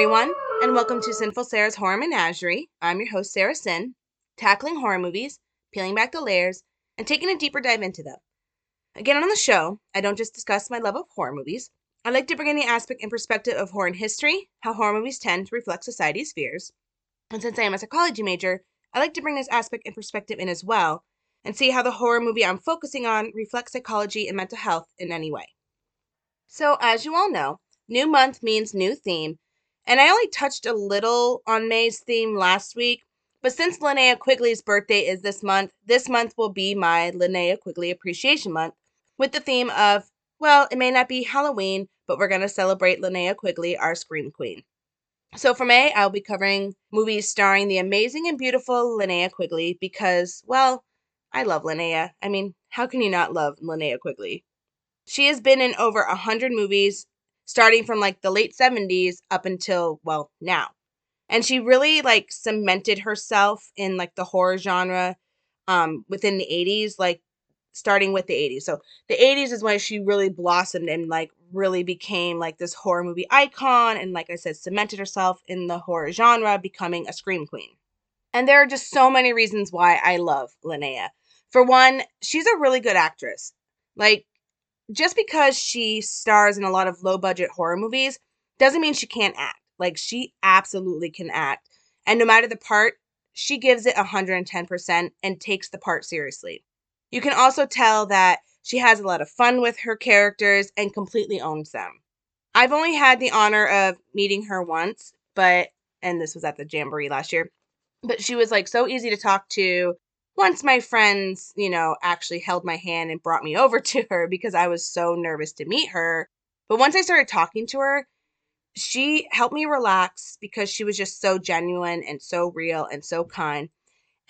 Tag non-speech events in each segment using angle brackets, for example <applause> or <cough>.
everyone, and welcome to Sinful Sarah's Horror Menagerie. I'm your host, Sarah Sin, tackling horror movies, peeling back the layers, and taking a deeper dive into them. Again, on the show, I don't just discuss my love of horror movies. I like to bring in the aspect and perspective of horror history, how horror movies tend to reflect society's fears. And since I am a psychology major, I like to bring this aspect and perspective in as well, and see how the horror movie I'm focusing on reflects psychology and mental health in any way. So, as you all know, new month means new theme, and I only touched a little on May's theme last week, but since Linnea Quigley's birthday is this month, this month will be my Linnea Quigley Appreciation Month with the theme of, well, it may not be Halloween, but we're going to celebrate Linnea Quigley, our Scream Queen. So for May, I'll be covering movies starring the amazing and beautiful Linnea Quigley because, well, I love Linnea. I mean, how can you not love Linnea Quigley? She has been in over a hundred movies, starting from like the late 70s up until, well, now. And she really like cemented herself in like the horror genre um within the 80s, like starting with the 80s. So the 80s is when she really blossomed and like really became like this horror movie icon and like I said cemented herself in the horror genre becoming a scream queen. And there are just so many reasons why I love Linnea. For one, she's a really good actress. Like just because she stars in a lot of low budget horror movies doesn't mean she can't act. Like she absolutely can act. And no matter the part, she gives it 110% and takes the part seriously. You can also tell that she has a lot of fun with her characters and completely owns them. I've only had the honor of meeting her once, but, and this was at the Jamboree last year, but she was like so easy to talk to. Once my friends, you know, actually held my hand and brought me <laughs> over to her because I was so nervous to meet her. But once I started talking to her, she helped me relax because she was just so genuine and so real and so kind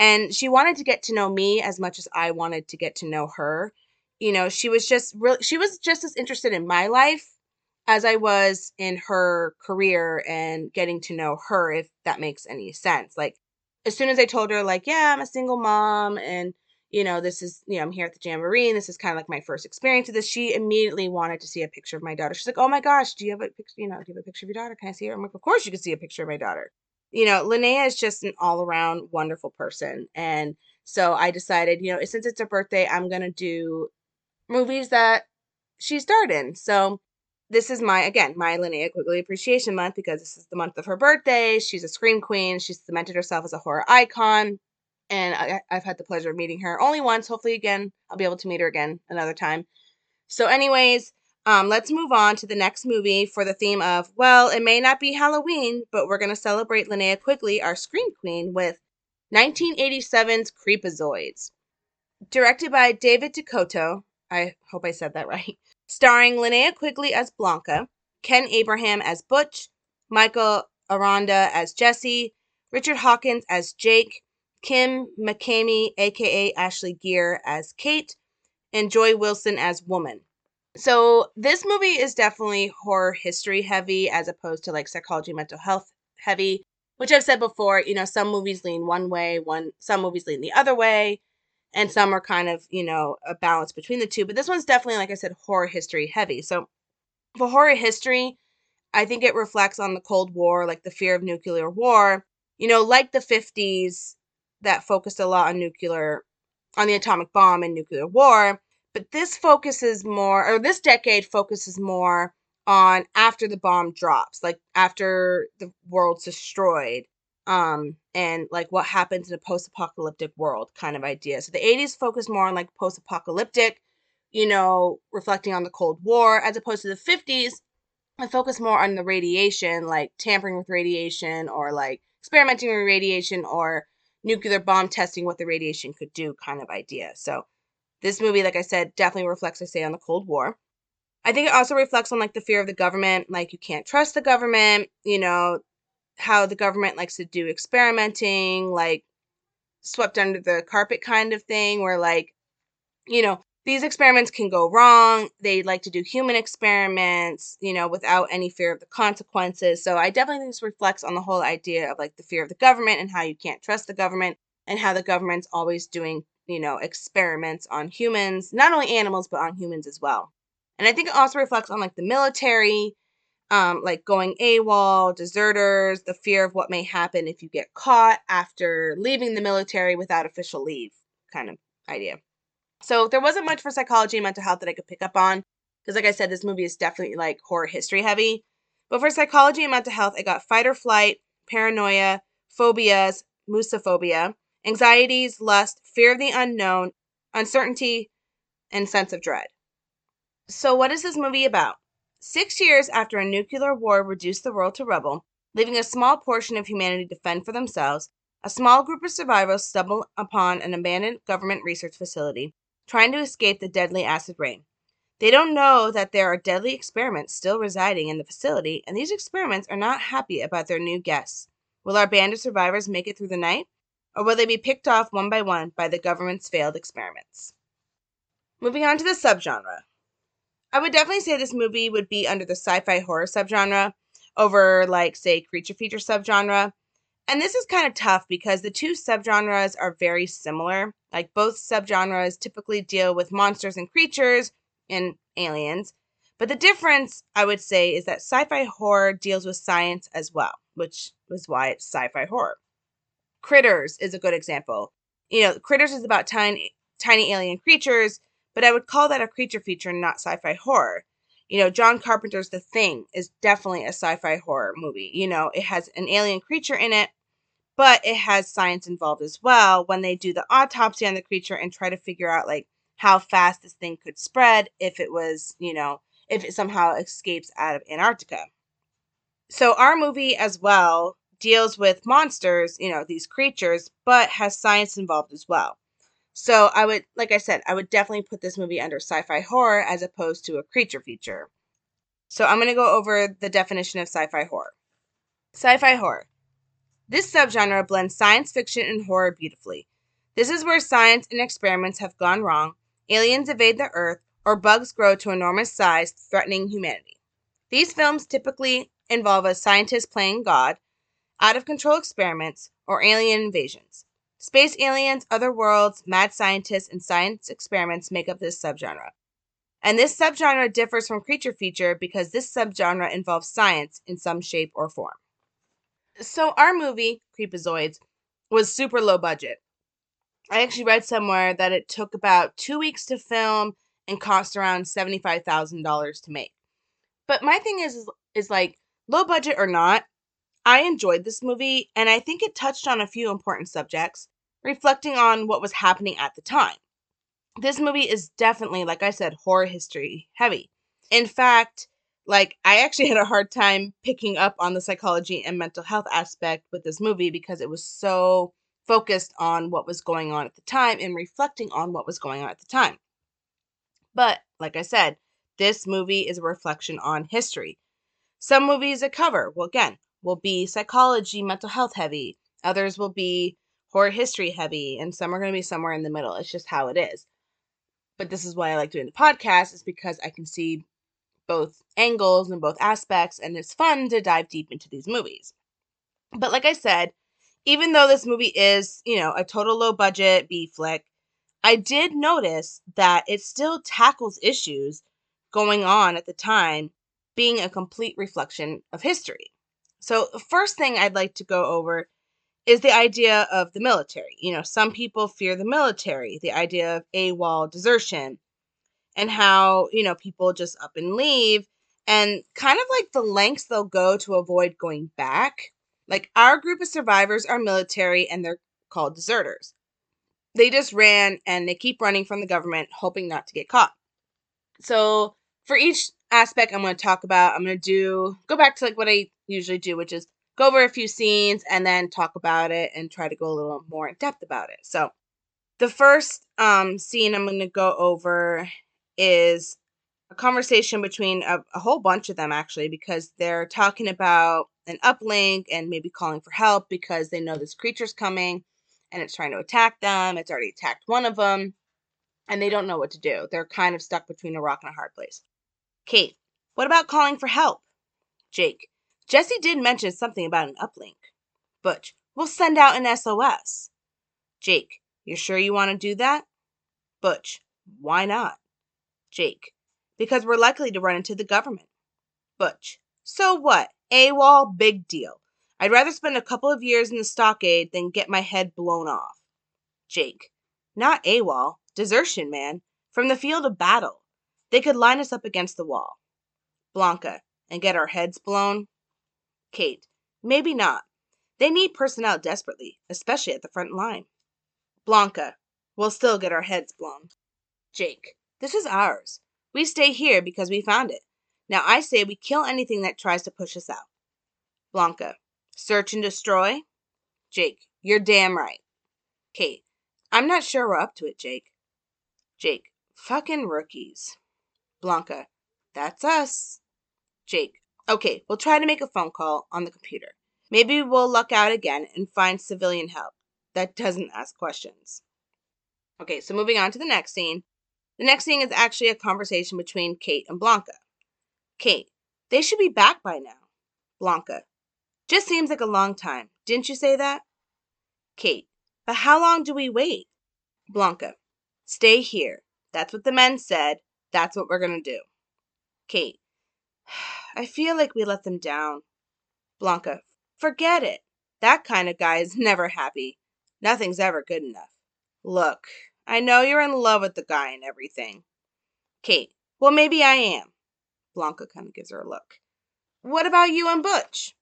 and she wanted to get to know me as much as I wanted to get to know her. You know, she was just really she was just as interested in my life as I was in her career and getting to know her if that makes any sense. Like as soon as I told her like, yeah, I'm a single mom and you know, this is, you know, I'm here at the Jamboree and this is kind of like my first experience of this. She immediately wanted to see a picture of my daughter. She's like, oh my gosh, do you have a picture, you know, do you have a picture of your daughter? Can I see her? I'm like, of course you can see a picture of my daughter you know, Linnea is just an all around wonderful person. And so I decided, you know, since it's her birthday, I'm going to do movies that she starred in. So this is my, again, my Linnea Quigley Appreciation Month because this is the month of her birthday. She's a scream queen. She's cemented herself as a horror icon. And I, I've had the pleasure of meeting her only once. Hopefully, again, I'll be able to meet her again another time. So, anyways, um, let's move on to the next movie for the theme of, well, it may not be Halloween, but we're to celebrate Linnea Quigley, our Scream Queen, with 1987's Creepazoids. Directed by David DeCoteau, I hope I said that <laughs> right, starring Linnea Quigley as Blanca, Ken Abraham as Butch, Michael Aranda as Jesse, Richard Hawkins as Jake, Kim McKamy, aka Ashlyn Gere, as Kate, and Joy Wilson as Woman. So this movie is definitely horror history heavy as opposed to like psychology mental health heavy, which I've said before, you know, some movies lean one way, one some movies lean the other way, and some are kind of, you know, a balance between the two, but this one's definitely like I said horror history heavy. So for horror history, I think it reflects on the Cold War, like the fear of nuclear war. You know, like the 50s that focused a lot on nuclear on the atomic bomb and nuclear war but this focuses more, or this decade focuses more on after the bomb drops, like after the world's destroyed, um, and like what happens in a post-apocalyptic world kind of idea. So the 80s focus more on like post-apocalyptic, you know, reflecting on the Cold War, as opposed to the 50s, and focus more on the radiation, like tampering with radiation or like experimenting with radiation or nuclear bomb testing what the radiation could do kind of idea. So this movie, like I said, definitely reflects, I say, on the Cold War. I think it also reflects on like the fear of the government, like you can't trust the government, you know, how the government likes to do experimenting, like swept under the carpet kind of thing, where like, you know, these experiments can go wrong. They like to do human experiments, you know, without any fear of the consequences. So I definitely think this reflects on the whole idea of like the fear of the government and how you can't trust the government and how the government's always doing you know, experiments on humans, not only animals, but on humans as well. And I think it also reflects on like the military, um, like going AWOL, deserters, the fear of what may happen if you get caught after leaving the military without official leave kind of idea. So there wasn't much for psychology and mental health that I could pick up on because, like I said, this movie is definitely like horror history heavy. But for psychology and mental health, I got fight or flight, paranoia, phobias, musophobia, anxieties, lust, fear of the unknown, uncertainty, and sense of dread. So, what is this movie about? Six years after a nuclear war reduced the world to rubble, leaving a small portion of humanity to fend for themselves, a small group of survivors stumble upon an abandoned government research facility, trying to escape the deadly acid rain. They don't know that there are deadly experiments still residing in the facility, and these experiments are not happy about their new guests. Will our band of survivors make it through the night? Or will they be picked off one by one by the government's failed experiments? Moving on to the subgenre. I would definitely say this movie would be under the sci fi horror subgenre over, like, say, creature feature subgenre. And this is kind of tough because the two subgenres are very similar. Like, both subgenres typically deal with monsters and creatures and aliens. But the difference, I would say, is that sci fi horror deals with science as well, which is why it's sci fi horror. Critters is a good example. You know, Critters is about tiny, tiny alien creatures, but I would call that a creature feature, and not sci fi horror. You know, John Carpenter's The Thing is definitely a sci fi horror movie. You know, it has an alien creature in it, but it has science involved as well when they do the autopsy on the creature and try to figure out, like, how fast this thing could spread if it was, you know, if it somehow escapes out of Antarctica. So our movie as well deals with monsters, you know, these creatures, but has science involved as well. So I would, like I said, I would definitely put this movie under sci fi horror as opposed to a creature feature. So I'm going to go over the definition of sci fi horror. Sci fi horror. This subgenre blends science fiction and horror beautifully. This is where science and experiments have gone wrong aliens invade the Earth, or bugs grow to enormous size, threatening humanity. These films typically involve a scientist playing God, out of control experiments, or alien invasions. Space aliens, other worlds, mad scientists, and science experiments make up this subgenre. And this subgenre differs from creature feature because this subgenre involves science in some shape or form. So, our movie, Creepazoids, was super low budget. I actually read somewhere that it took about two weeks to film and cost around $75,000 to make. But my thing is, is, is like, low budget or not, I enjoyed this movie and I think it touched on a few important subjects, reflecting on what was happening at the time. This movie is definitely, like I said, horror history heavy. In fact, like I actually <laughs> had a hard time picking up on the psychology and mental health aspect with this movie because it was so focused on what was going on at the time and reflecting on what was going on at the time. But, like I said, this movie is a reflection on history. Some movies a cover, well, again, will be psychology, mental health heavy. Others will be horror history heavy, and some are going to be somewhere in the middle. It's just how it is. But this is why I like doing the podcast, is because I can see both angles and both aspects, and it's fun to dive deep into these movies. But like I said, even though this movie is, you know, a total low budget B flick, I did notice that it still tackles issues going on at the time, being a complete reflection of history. So, the first thing I'd like to go over is the idea of the military. You know, some people fear the military, the idea of AWOL desertion, and how, you know, people just up and leave, and kind of like the lengths they'll go to avoid going back like our group of survivors are military and they're called deserters. They just ran and they keep running from the government, hoping not to get caught. So for each aspect I'm going to talk about, I'm going to do go back to like what I usually do, which is go over a few scenes and then talk about it and try to go a little more in depth about it. So the first um, scene I'm going to go over is a conversation between a, a, whole bunch of them actually because they're talking about an uplink and maybe calling for help because they know this creature's coming and it's trying to attack them it's already attacked one of them and they don't know what to do they're kind of stuck between a rock and a hard place kate what about calling for help jake jesse did mention something about an uplink butch we'll send out an sos jake you're sure you want to do that butch why not jake because we're likely to run into the government. Butch, So what? AWOL, big deal. I'd rather spend a couple of years in the stockade than get my head blown off. Jake. Not AWOL. Desertion, man. From the field of battle. They could line us up against the wall. Blanca. And get our heads blown? Kate. Maybe not. They need personnel desperately, especially at the front line. Blanca. We'll still get our heads blown. Jake. This is ours. We stay here because we found it. Now I say we kill anything that tries to push us out. Blanca. Search and destroy? Jake. You're damn right. Kate. I'm not sure we're up to it, Jake. Jake. Fucking rookies. Blanca. That's us. Jake. Okay, we'll try to make a phone call on the computer. Maybe we'll luck out again and find civilian help that doesn't ask questions. Okay, so moving on to the next scene. The next scene is actually a conversation between Kate and Blanca. Kate, they should be back by now. Blanca, just seems like a long time. Didn't you say that? Kate, but how long do we wait? Blanca, stay here. That's what the men said. That's what we're to do. Kate, I feel like we let them down. Blanca, forget it. That kind of guy is <laughs> never happy. Nothing's ever good enough. Look, I know you're in love with the guy and everything. Kate, well, maybe I am. Blanca kind of gives her a look. What about you and Butch?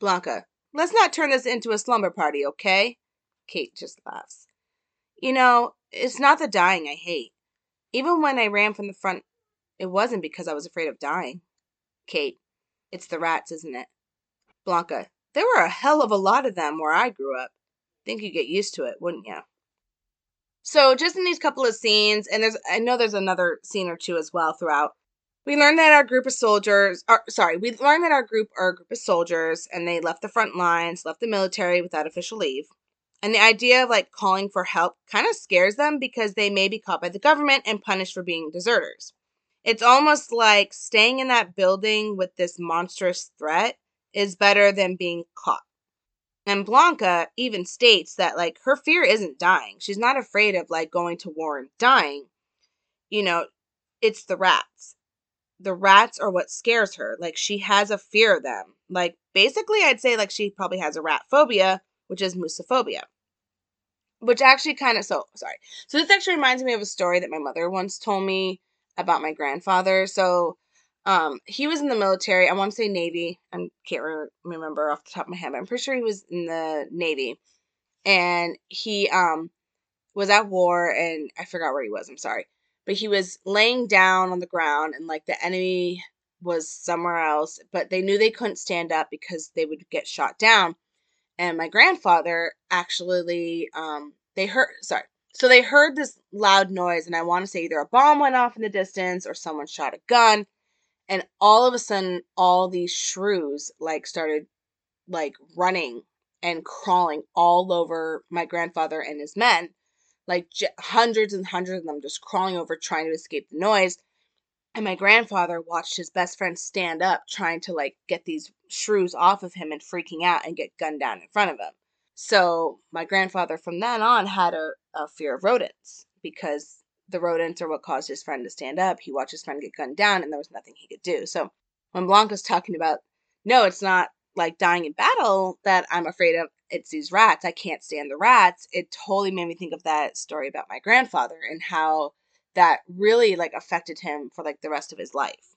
Blanca, let's not turn this into a slumber party, okay? Kate just laughs. You know, it's not the dying I hate. Even when I ran from the front, it wasn't because I was afraid of dying. Kate, it's the rats, isn't it? Blanca, there were a hell of a lot of them where I grew up. Think you'd get used to it, wouldn't you? So just in these couple of scenes, and there's I know there's another scene or two as well throughout. We learned that our group of soldiers are sorry, we learned that our group are a group of soldiers and they left the front lines, left the military without official leave. And the idea of like calling for help kind of scares them because they may be caught by the government and punished for being deserters. It's almost like staying in that building with this monstrous threat is better than being caught. And Blanca even states that like her fear isn't dying. She's not afraid of like going to war and dying. You know, it's the rats. The rats are what scares her. Like she has a fear of them. Like basically I'd say like she probably has a rat phobia, which is musophobia. Which actually kind of so sorry. So this actually reminds me of a story that my mother once told me about my grandfather. So um, he was in the military. I want to say Navy. I can't re- remember off the top of my head, but I'm pretty sure he was in the Navy. And he um, was at war, and I forgot where he was. I'm sorry, but he was laying down on the ground, and like the enemy was somewhere else, but they knew they couldn't stand up because they would get shot down. And my grandfather actually, um, they heard. Sorry, so they heard this loud noise, and I want to say either a bomb went off in the distance or someone shot a gun and all of a sudden all these shrews like started like running and crawling all over my grandfather and his men like j- hundreds and hundreds of them just crawling over trying to escape the noise and my grandfather watched his best friend stand up trying to like get these shrews off of him and freaking out and get gunned down in front of him so my grandfather from then on had a, a fear of rodents because the rodents are what caused his friend to stand up. He watched his friend get gunned down, and there was nothing he could do. So when Blanca's talking about, no, it's not like dying in battle that I'm afraid of. It's these rats. I can't stand the rats. It totally made me think of that story about my grandfather and how that really like affected him for like the rest of his life.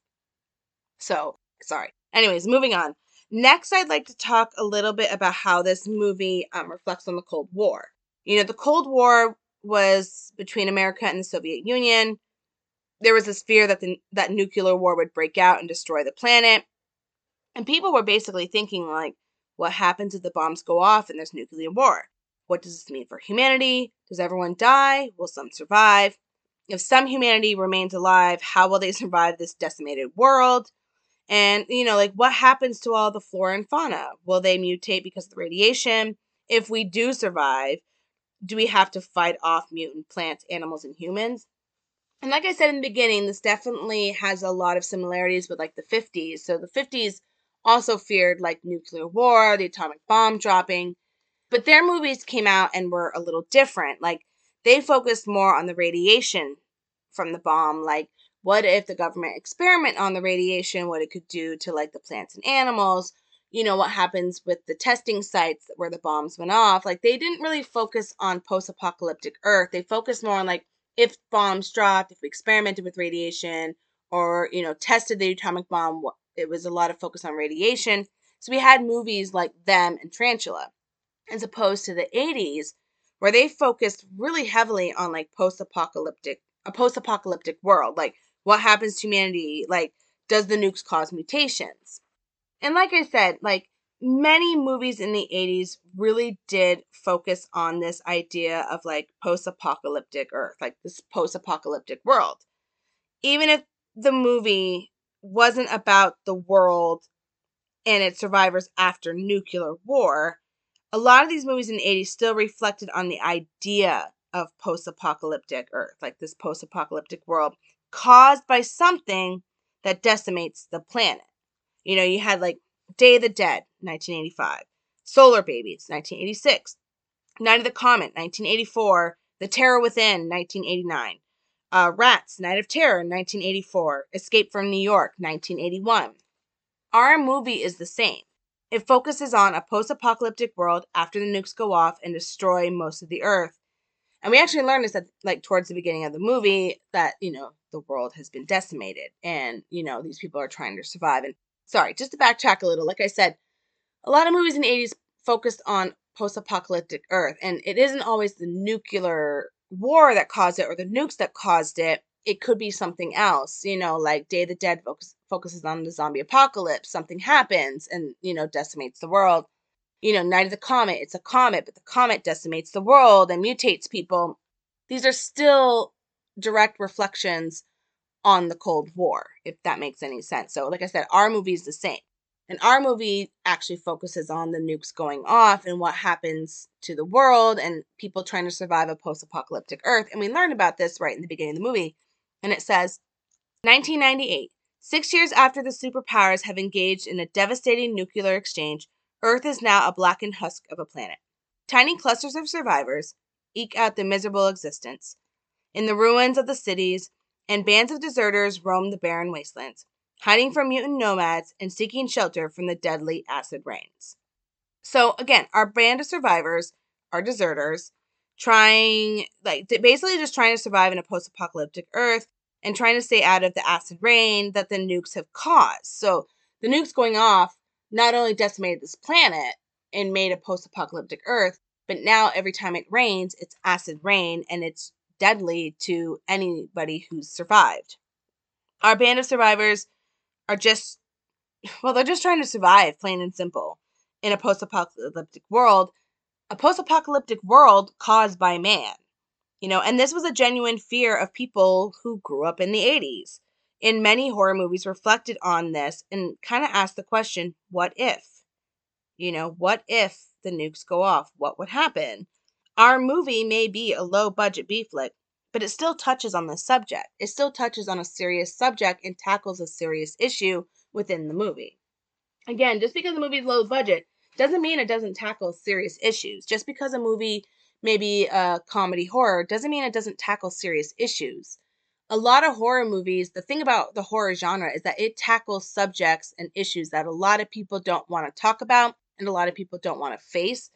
So sorry. Anyways, moving on. Next, I'd like to talk a little bit about how this movie um, reflects on the Cold War. You know, the Cold War was between America and the Soviet Union. There was this fear that the, that nuclear war would break out and destroy the planet. And people were basically thinking like, what happens if the bombs go off and there's nuclear war? What does this mean for humanity? Does everyone die? Will some survive? If some humanity remains alive, how will they <laughs> survive this decimated world? And, you know, like what happens to all the flora and fauna? Will they mutate because of the radiation? If we do survive, do we have to fight off mutant plants, animals, and humans? And like I said in the beginning, this definitely has a lot of similarities with like the 50s. So the 50s also feared like nuclear war, the atomic bomb dropping, but their movies came out and were a little different. Like they focused more on the radiation from the bomb. Like, what if the government experiment on the radiation, what it could do to like the plants and animals? You know, what happens with the testing sites where the bombs went off? Like, they didn't really focus on post apocalyptic Earth. They focused more on like if bombs dropped, if we experimented with radiation, or, you know, tested the atomic bomb. It was a lot of focus on radiation. So we had movies like Them and Tarantula, as opposed to the 80s, where they focused really heavily on like post apocalyptic, a post apocalyptic world. Like, what happens to humanity? Like, does the nukes cause mutations? And like I said, like many movies in the 80s really did focus on this idea of like post apocalyptic Earth, like this post apocalyptic world. Even if the movie wasn't about the world and its survivors after nuclear war, a lot of these movies in the 80s still reflected on the idea of post apocalyptic Earth, like this post apocalyptic world caused by something that decimates the planet. You know, you had like Day of the Dead, 1985, Solar Babies, 1986, Night of the Comet, 1984, The Terror Within, 1989, uh, Rats, Night of Terror, 1984, Escape from New York, 1981. Our movie is the same. It focuses on a post apocalyptic world after the nukes go off and destroy most of the Earth. And we actually learn this at like towards the beginning of the movie that, you know, the world has been decimated and, you know, these people are trying to survive. And sorry, just to backtrack a little, like I said, a lot of movies in the 80s focused on post apocalyptic Earth, and it isn't always the nuclear war that caused it or the nukes that caused it. It could be something else, you know, like Day of the Dead focus, focuses on the zombie apocalypse. Something happens and, you know, decimates the world. You know, Night of the Comet, it's a comet, but the comet decimates the world and mutates people. These are still direct reflections on the Cold War, if that makes any sense. So, like I said, our movie is the same. And our movie actually focuses on the nukes going off and what happens to the world and people trying to survive a post apocalyptic Earth. And we learn about this right in the beginning of the movie. And it says 1998, six years after the superpowers have engaged in a devastating nuclear exchange, Earth is now a blackened husk of a planet. Tiny clusters of survivors eke out their miserable existence. In the ruins of the cities, and bands of deserters roam the barren wastelands, hiding from mutant nomads and seeking shelter from the deadly acid rains. So, again, our band of survivors are deserters trying, like, basically just trying to survive in a post apocalyptic Earth and trying to stay out of the acid rain that the nukes have caused. So, the nukes going off not only decimated this planet and made a post apocalyptic Earth, but now every time it rains, it's acid rain and it's deadly to anybody who's survived. Our band of survivors are just, well, they're just trying to survive, plain and simple, in a post apocalyptic world, a post apocalyptic world caused by man. You know, and this was a genuine fear of people who grew up in the 80s. In many horror movies reflected on this and kind of asked the question, what if? You know, what if the nukes go off? What would happen? Our movie may be a low budget B flick, but it still touches on the subject. It still touches on a serious subject and tackles a serious issue within the movie. Again, just because movie is low budget doesn't mean it doesn't tackle serious issues. Just because a movie may be a comedy horror doesn't mean it doesn't tackle serious issues. A lot of horror movies, the thing about the horror genre is that it tackles subjects and issues that a lot of people don't want to talk about and a lot of people don't want to face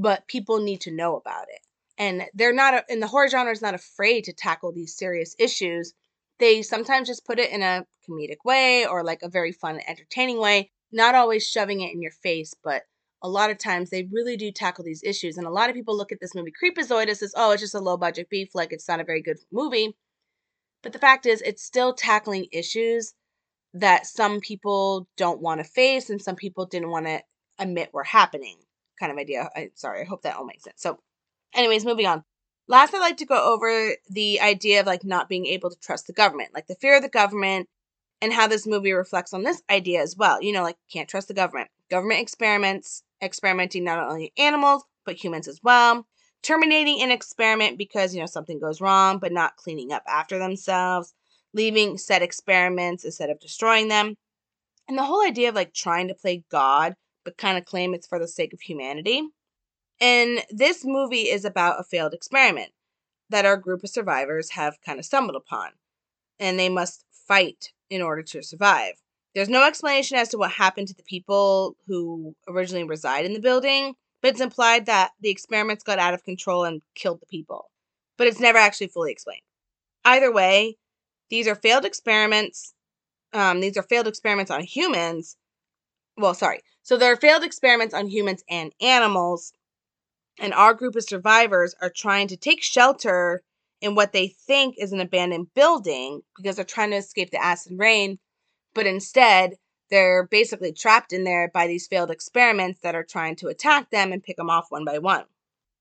but people need to know about it. And they're not, and the horror genre is not afraid to tackle these serious issues. They sometimes just put it in a comedic way or like a very fun, entertaining way, not always shoving it in your face, but a lot of times they really do tackle these issues. And a lot of people look at this movie Creepazoid as, oh, it's just a low budget beef, like it's not a very good movie. But the fact is, it's still tackling issues that some people don't want to face and some people didn't want to admit were happening kind of idea. I, sorry, I hope that all makes sense. So, anyways, moving on. Last, I'd like to go over the idea of like not being able to trust the government, like the fear of the government, and how this movie reflects on this idea as well. You know, like can't trust the government. Government experiments, experimenting not only animals but humans as well. Terminating an experiment because you know something goes wrong, but not cleaning up after themselves. Leaving said experiments instead of destroying them. And the whole idea of like trying to play God but kind of claim it's for the sake of humanity. And this movie is about a failed experiment. that our group of survivors have kind of stumbled upon, and they must fight in order to survive. There's no explanation as to what happened to the people who originally reside in the building, but it's implied that the experiments got out of control and killed the people. But it's never actually fully explained. Either way, these are failed experiments. Um, these are failed experiments on humans. Well, sorry. So there are failed experiments on humans and animals, and our group of survivors are trying to take shelter in what they think is an abandoned building because they're trying to escape the acid rain, but instead they're basically trapped in there by these failed experiments that are trying to attack them and pick them off one by one.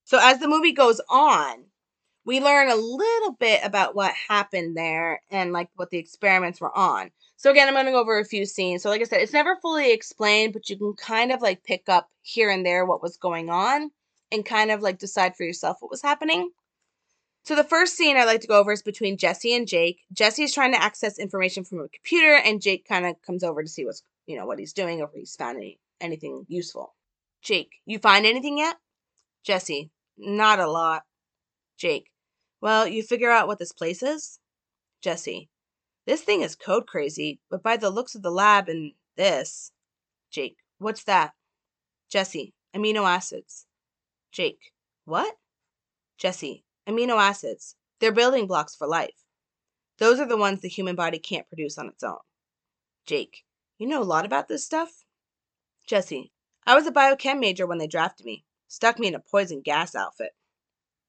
So as the movie goes on, we learn a little bit about what happened there and like what the experiments were on. So again, I'm going to go over a few scenes. So like I said, it's never fully explained, but you can kind of like pick up here and there what was going on and kind of like decide for yourself what was happening. So the first scene I like to go over is between Jesse and Jake. Jesse is trying to access information from a computer, and Jake kind of comes over to see what's you know what he's doing or if he's found any, anything useful. Jake, you find anything yet? Jesse, not a lot. Jake, well, you figure out what this place is? Jesse, this thing is code crazy, but by the looks of the lab and this. Jake, what's that? Jesse, amino acids. Jake, what? Jesse, amino acids. They're building blocks for life. Those are the ones the human body can't produce on its own. Jake, you know a lot about this stuff? Jesse, I was a biochem major when they drafted me. Stuck me in a poison gas outfit.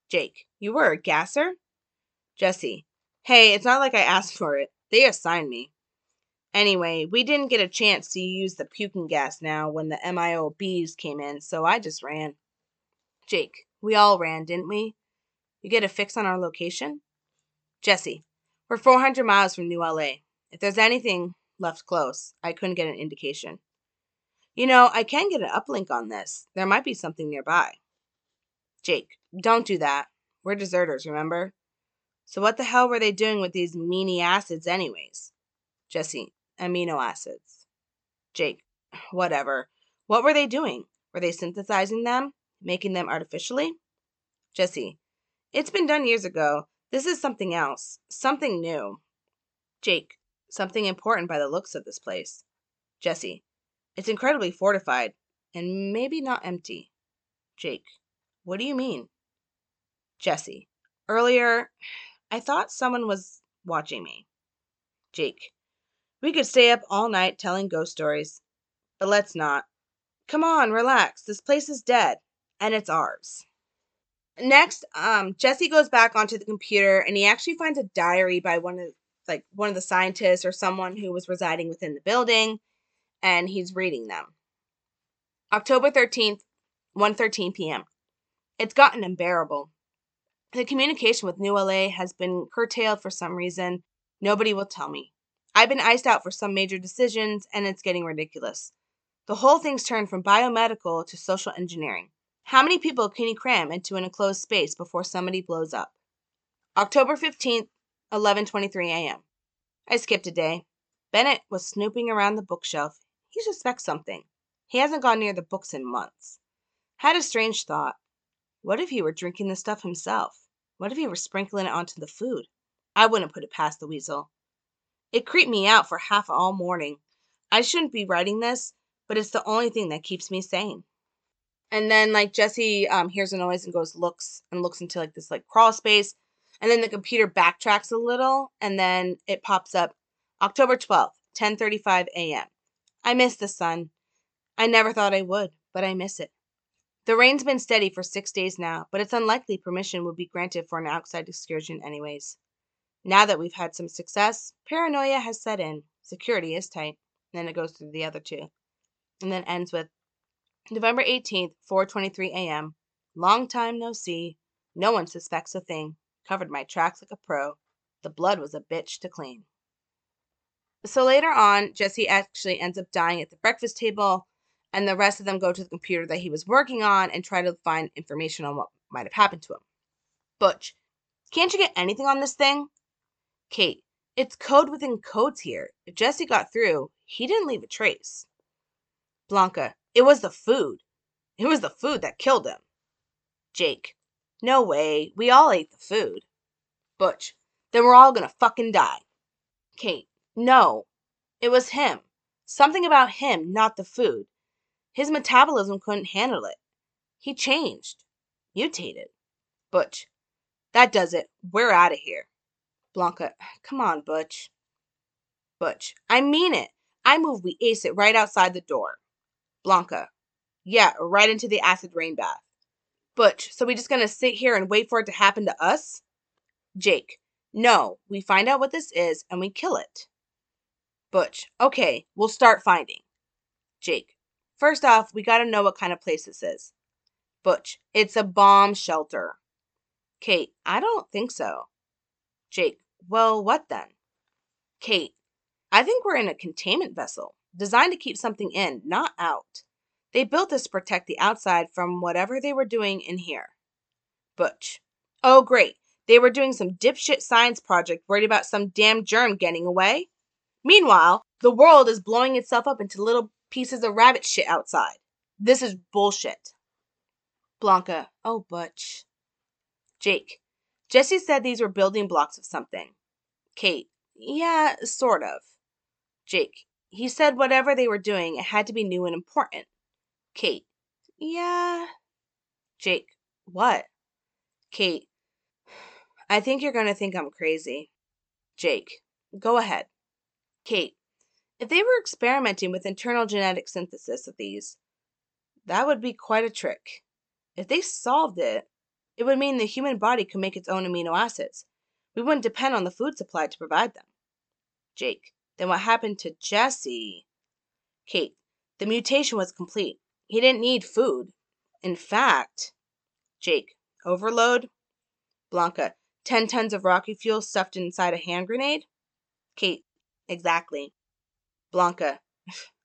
Jake, you were a gasser? Jesse, hey, it's not like I asked for it. They assigned me. Anyway, we didn't get a chance to use the puking gas now when the MIOBs came in, so I just ran. Jake, we all ran, didn't we? You get a fix on our location? Jesse, we're 400 miles from New LA. If there's anything left close, I couldn't get an indication. You know, I can get an uplink on this. There might be something nearby. Jake, don't do that. We're deserters, remember? So what the hell were they doing with these meany acids anyways? Jesse, amino acids. Jake, whatever. What were they doing? Were they synthesizing them? Making them artificially? Jesse, it's been done years ago. This is something else. Something new. Jake, something important by the looks of this place. Jesse, it's incredibly fortified and maybe not empty. Jake, what do you mean? Jesse, earlier, I thought someone was watching me. Jake, we could stay up all night telling ghost stories, but let's not. Come on, relax. This place is dead, and it's ours. Next, um, Jesse goes back onto the computer and he actually finds a diary by one of like one of the scientists or someone who was residing within the building, and he's reading them. October 13th, 1:13 p.m. It's gotten unbearable. The communication with New LA has been curtailed for some reason. Nobody will tell me. I've been iced out for some major decisions, and it's getting ridiculous. The whole thing's turned from biomedical to social engineering. How many people can you cram into an enclosed space before somebody blows up? October 15th, 11:23 a.m. I skipped a day. Bennett was snooping around the bookshelf. He suspects something. He hasn't gone near the books in months. Had a strange thought. What if he were drinking the stuff himself? What if he were sprinkling it onto the food? I wouldn't put it past the weasel. It creeped me out for half all morning. I shouldn't be writing this, but it's the only thing that keeps me sane. And then like Jesse um, hears a noise and goes looks and looks into like this like crawl space. And then the computer backtracks a little and then it pops up October 12th, 10:35 a.m. I miss the sun. I never thought I would, but I miss it. The rain's been steady for 6 days now, but it's unlikely permission would be granted for an outside excursion anyways. Now that we've had some success, paranoia has set in. Security is tight. Then it goes through the other two. And then ends with November 18th, 4:23 a.m. Long time no see. No one suspects a thing. Covered my tracks like a pro. The blood was a bitch to clean. So later on, Jesse actually ends up dying at the breakfast table, and the rest of them go to the computer that he was working on and try to find information on what might have happened to him. Butch, can't you get anything on this thing? Kate, it's code within codes here. If Jesse got through, he didn't leave a trace. Blanca, it was the food. It was the food that killed him. Jake. No way. We all ate the food. Butch, then we're all gonna fucking die. Kate, no. It was him. Something about him, not the food. His metabolism couldn't handle it. He changed. Mutated. Butch, that does it. We're out of here. Blanca, come on, Butch. Butch, I mean it. I move we ace it right outside the door. Blanca, yeah, right into the acid rain bath. Butch, so we just gonna sit here and wait for it to happen to us? Jake, no, we find out what this is and we kill it. Butch, okay, we'll start finding. Jake, first off, we gotta know what kind of place this is. Butch, it's a bomb shelter. Kate, I don't think so. Jake, well, what then? Kate, I think we're in a containment vessel, designed to keep something in, not out. They built this to protect the outside from whatever they were doing in here. Butch, oh, great. They were doing some dipshit science project worried about some damn germ getting away. Meanwhile, the world is blowing itself up into little pieces of rabbit shit outside. This is bullshit. Blanca, oh, Butch. Jake, Jesse said these were building blocks of something. Kate, yeah, sort of. Jake, he said whatever they were doing, it had to be new and important. Kate, yeah. Jake, what? Kate, I think you're going to think I'm crazy. Jake, go ahead. Kate, if they were experimenting with internal genetic synthesis of these, that would be quite a trick. If they solved it, it would mean the human body could make its own amino acids. We wouldn't depend on the food supply to provide them. Jake, then what happened to Jesse? Kate, the mutation was complete. He didn't need food. In fact, Jake, overload? Blanca, 10 tons of rocket fuel stuffed inside a hand grenade? Kate, exactly. Blanca,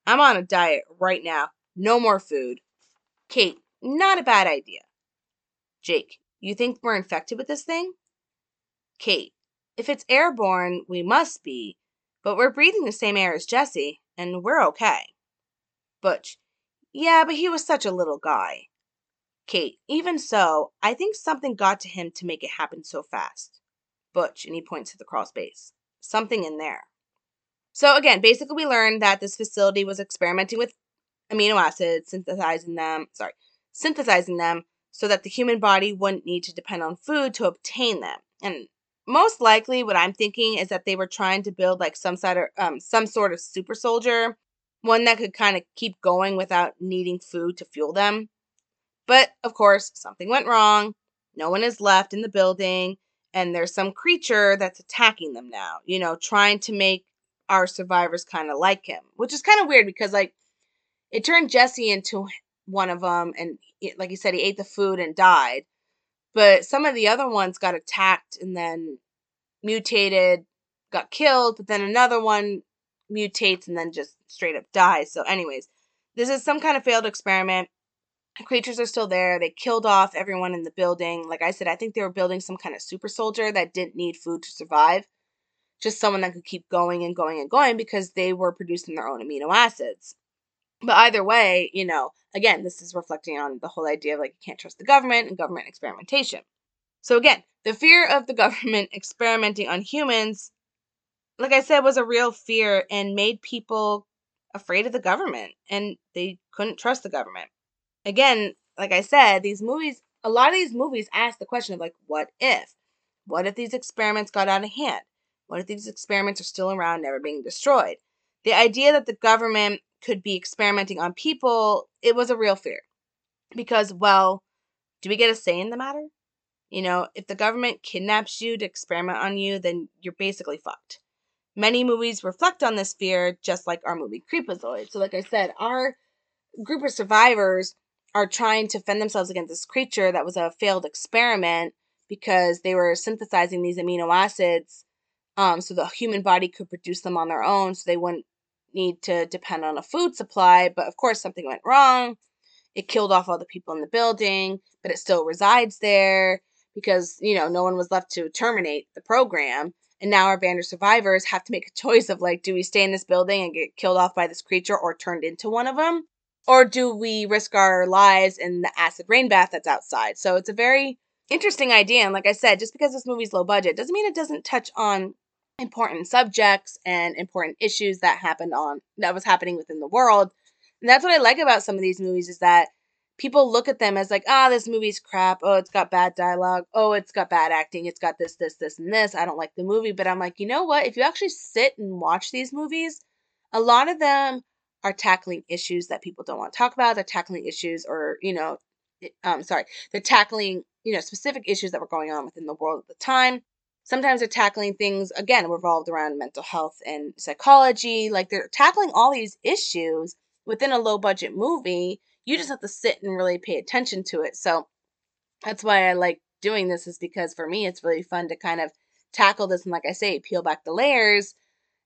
I'm on a diet right now. No more food. Kate, not a bad idea. Jake, you think we're infected with this thing? Kate, if it's airborne, we must be, but we're breathing the same air as Jesse, and we're okay. Butch, yeah, but he was such a little guy. Kate, even so, I think something got to him to make it happen so fast. Butch, and he points to the crawl space. Something in there. So again, basically we learned that this facility was experimenting with amino acids, synthesizing them, sorry, synthesizing them so that the human body wouldn't need to depend on food to obtain them. And most likely what I'm thinking is that they were trying to build like some sort of um, some sort of super soldier, one that could kind of keep going without needing food to fuel them. But of course, something went wrong. No one is left in the building, and there's some creature that's attacking them now, you know, trying to make our survivors kind of like him, which is kind of weird because, like, it turned Jesse into one of them, and like you said, he ate the food and died. But some of the other ones got attacked and then mutated, got killed, but then another one mutates and then just straight up dies. So, anyways, this is some kind of failed experiment creatures are still there. They killed off everyone in the building. Like I said, I think they were building some kind of super soldier that didn't need food to survive. Just someone that could keep going and going and going because they were producing their own amino acids. But either way, you know, again, this is reflecting on the whole idea of like you can't trust the government and government experimentation. So again, the fear of the <laughs> government experimenting on humans, like I said, was a real fear and made people afraid of the government and they couldn't trust the government again, like I said, these movies, a lot of these movies ask the question of like, what if? What if these experiments got out of hand? What if these experiments are still around, never being destroyed? The idea that the government could be experimenting on people, it was a real fear. Because, well, do we get a say in the matter? You know, if the government kidnaps you to experiment on you, then you're basically fucked. Many movies reflect on this fear, just like our movie Creepazoid. So, like I said, our group of survivors are trying to fend themselves against this creature that was a failed experiment because they were synthesizing these amino acids um, so the human body could produce them on their own so they wouldn't need to depend on a food supply. But of course, something went wrong. It killed off all the people in the building, but it still resides there because, you know, no one was left to terminate the program. And now our band of survivors have to make a choice of like, do we stay in this building and get killed off by this creature or turned into one of them? or do we risk our lives in the acid rain bath that's outside? So it's a very interesting idea. And like I said, just because this movie's low budget doesn't mean it doesn't touch on important subjects and important issues that happened on that was happening within the world. And that's what I like about some of these movies is that people look at them as like, ah, oh, this movie's crap. Oh, it's got bad dialogue. Oh, it's got bad acting. It's got this, this, this, and this. I don't like the movie. But I'm like, you know what? If you actually sit and watch these movies, a lot of them are tackling issues that people don't want to talk about. They're tackling issues or, you know, um, sorry, they're tackling, you know, specific issues that were going on within the world at the time. Sometimes they're tackling things, again, revolved around mental health and psychology. Like they're tackling all these issues within a low budget movie. You just have to sit and really pay attention to it. So that's why I like doing this, is because for me, it's really fun to kind of tackle this and, like I say, peel back the layers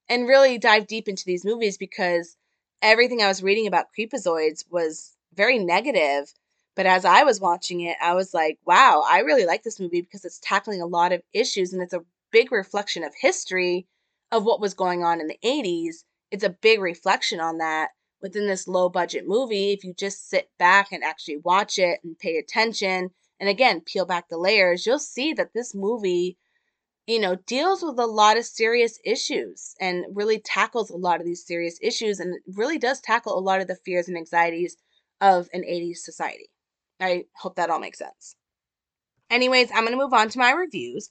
and really dive deep into these movies because everything I was reading about Creepozoids was very negative. But as I was watching it, I was like, wow, I really like this movie because it's tackling a lot of issues and it's a big reflection of history of what was going on in the 80s. It's a big reflection on that within this low budget movie. If you just sit back and actually watch it and pay attention, and again, peel back the layers, you'll see that this movie you know, deals with a lot of serious issues and really tackles a lot of these serious issues and really does tackle a lot of the fears and anxieties of an 80s society. I hope that all makes sense. Anyways, I'm going to move on to my reviews.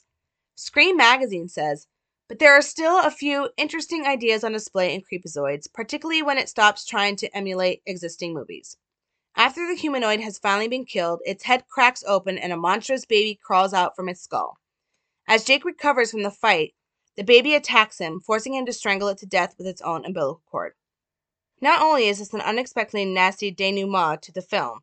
Screen Magazine says, but there are still a few interesting ideas on display in Creepozoids, particularly when it stops trying to emulate existing movies. After the humanoid has finally been killed, its head cracks open and a monstrous baby crawls out from its skull. As Jake recovers from the fight, the baby attacks him, forcing him to strangle it to death with its own umbilical cord. Not only is this an unexpectedly nasty denouement to the film,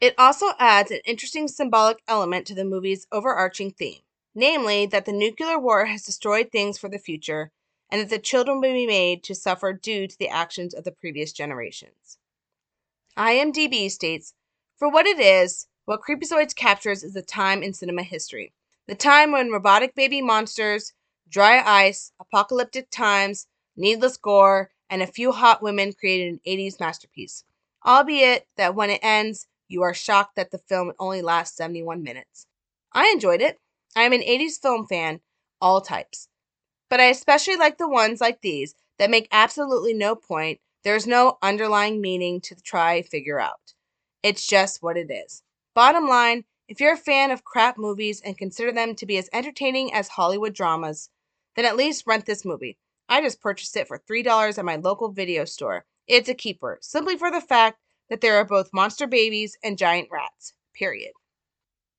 it also adds an interesting symbolic element to the movie's overarching theme, namely that the nuclear war has destroyed things for the future and that the children will be made to suffer due to the actions of the previous generations. IMDb states, For what it is, what Creepozoids captures is a time in cinema history the time when robotic baby monsters, dry ice, apocalyptic times, needless gore, and a few hot women created an 80s masterpiece. Albeit that when it ends, you are shocked that the film only lasts 71 minutes. I enjoyed it. I am an 80s film fan, all types. But I especially like the ones like these that make absolutely no point. There's no underlying meaning to try figure out. It's just what it is. Bottom line, if you're a fan of crap movies and consider them to be as entertaining as Hollywood dramas, then at least rent this movie. I just purchased it for $3 at my local video store. It's a keeper, simply for the fact that there are both monster babies and giant rats. Period.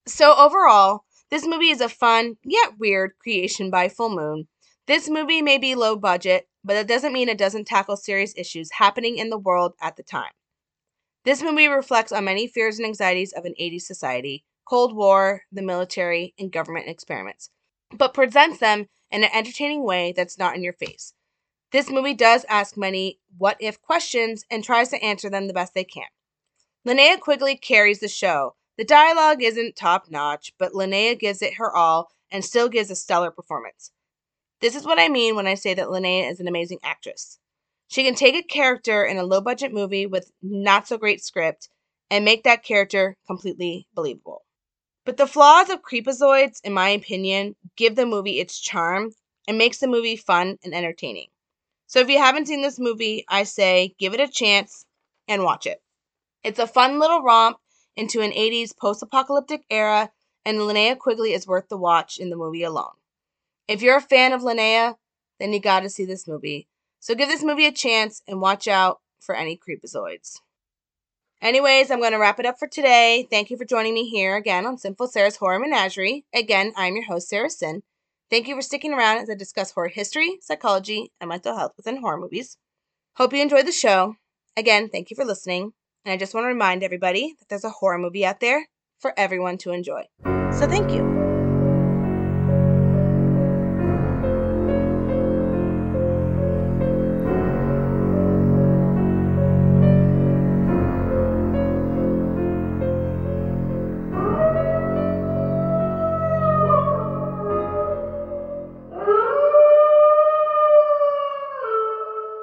So, overall, this movie is a fun, yet weird creation by Full Moon. This movie may be low budget, but that doesn't mean it doesn't tackle serious issues happening in the world at the time. This movie reflects on many fears and anxieties of an 80s society, Cold War, the military, and government experiments, but presents them in an entertaining way that's not in your face. This movie does ask many what if questions and tries to answer them the best they can. Linnea Quigley carries the show. The dialogue isn't top notch, but Linnea gives it her all and still gives a stellar performance. This is what I mean when I say that Linnea is an amazing actress. She can take a character in a low budget movie with not so great script and make that character completely believable. But the flaws of Creepozoids, in my opinion, give the movie its charm and makes the movie fun and entertaining. So if you haven't seen this movie, I say give it a chance and watch it. It's a fun little romp into an 80s post apocalyptic era, and Linnea Quigley is worth the watch in the movie alone. If you're a fan of Linnea, then you gotta see this movie. So give this movie a chance and watch out for any creepozoids. Anyways, I'm going to wrap it up for today. Thank you for joining me here again on Simple Sarah's Horror Menagerie. Again, I'm your host, Sarah Sin. Thank you for sticking around as I discuss horror history, psychology, and mental health within horror movies. Hope you enjoyed the show. Again, thank you for listening. And I just want to remind everybody that there's a horror movie out there for everyone to enjoy. So thank you.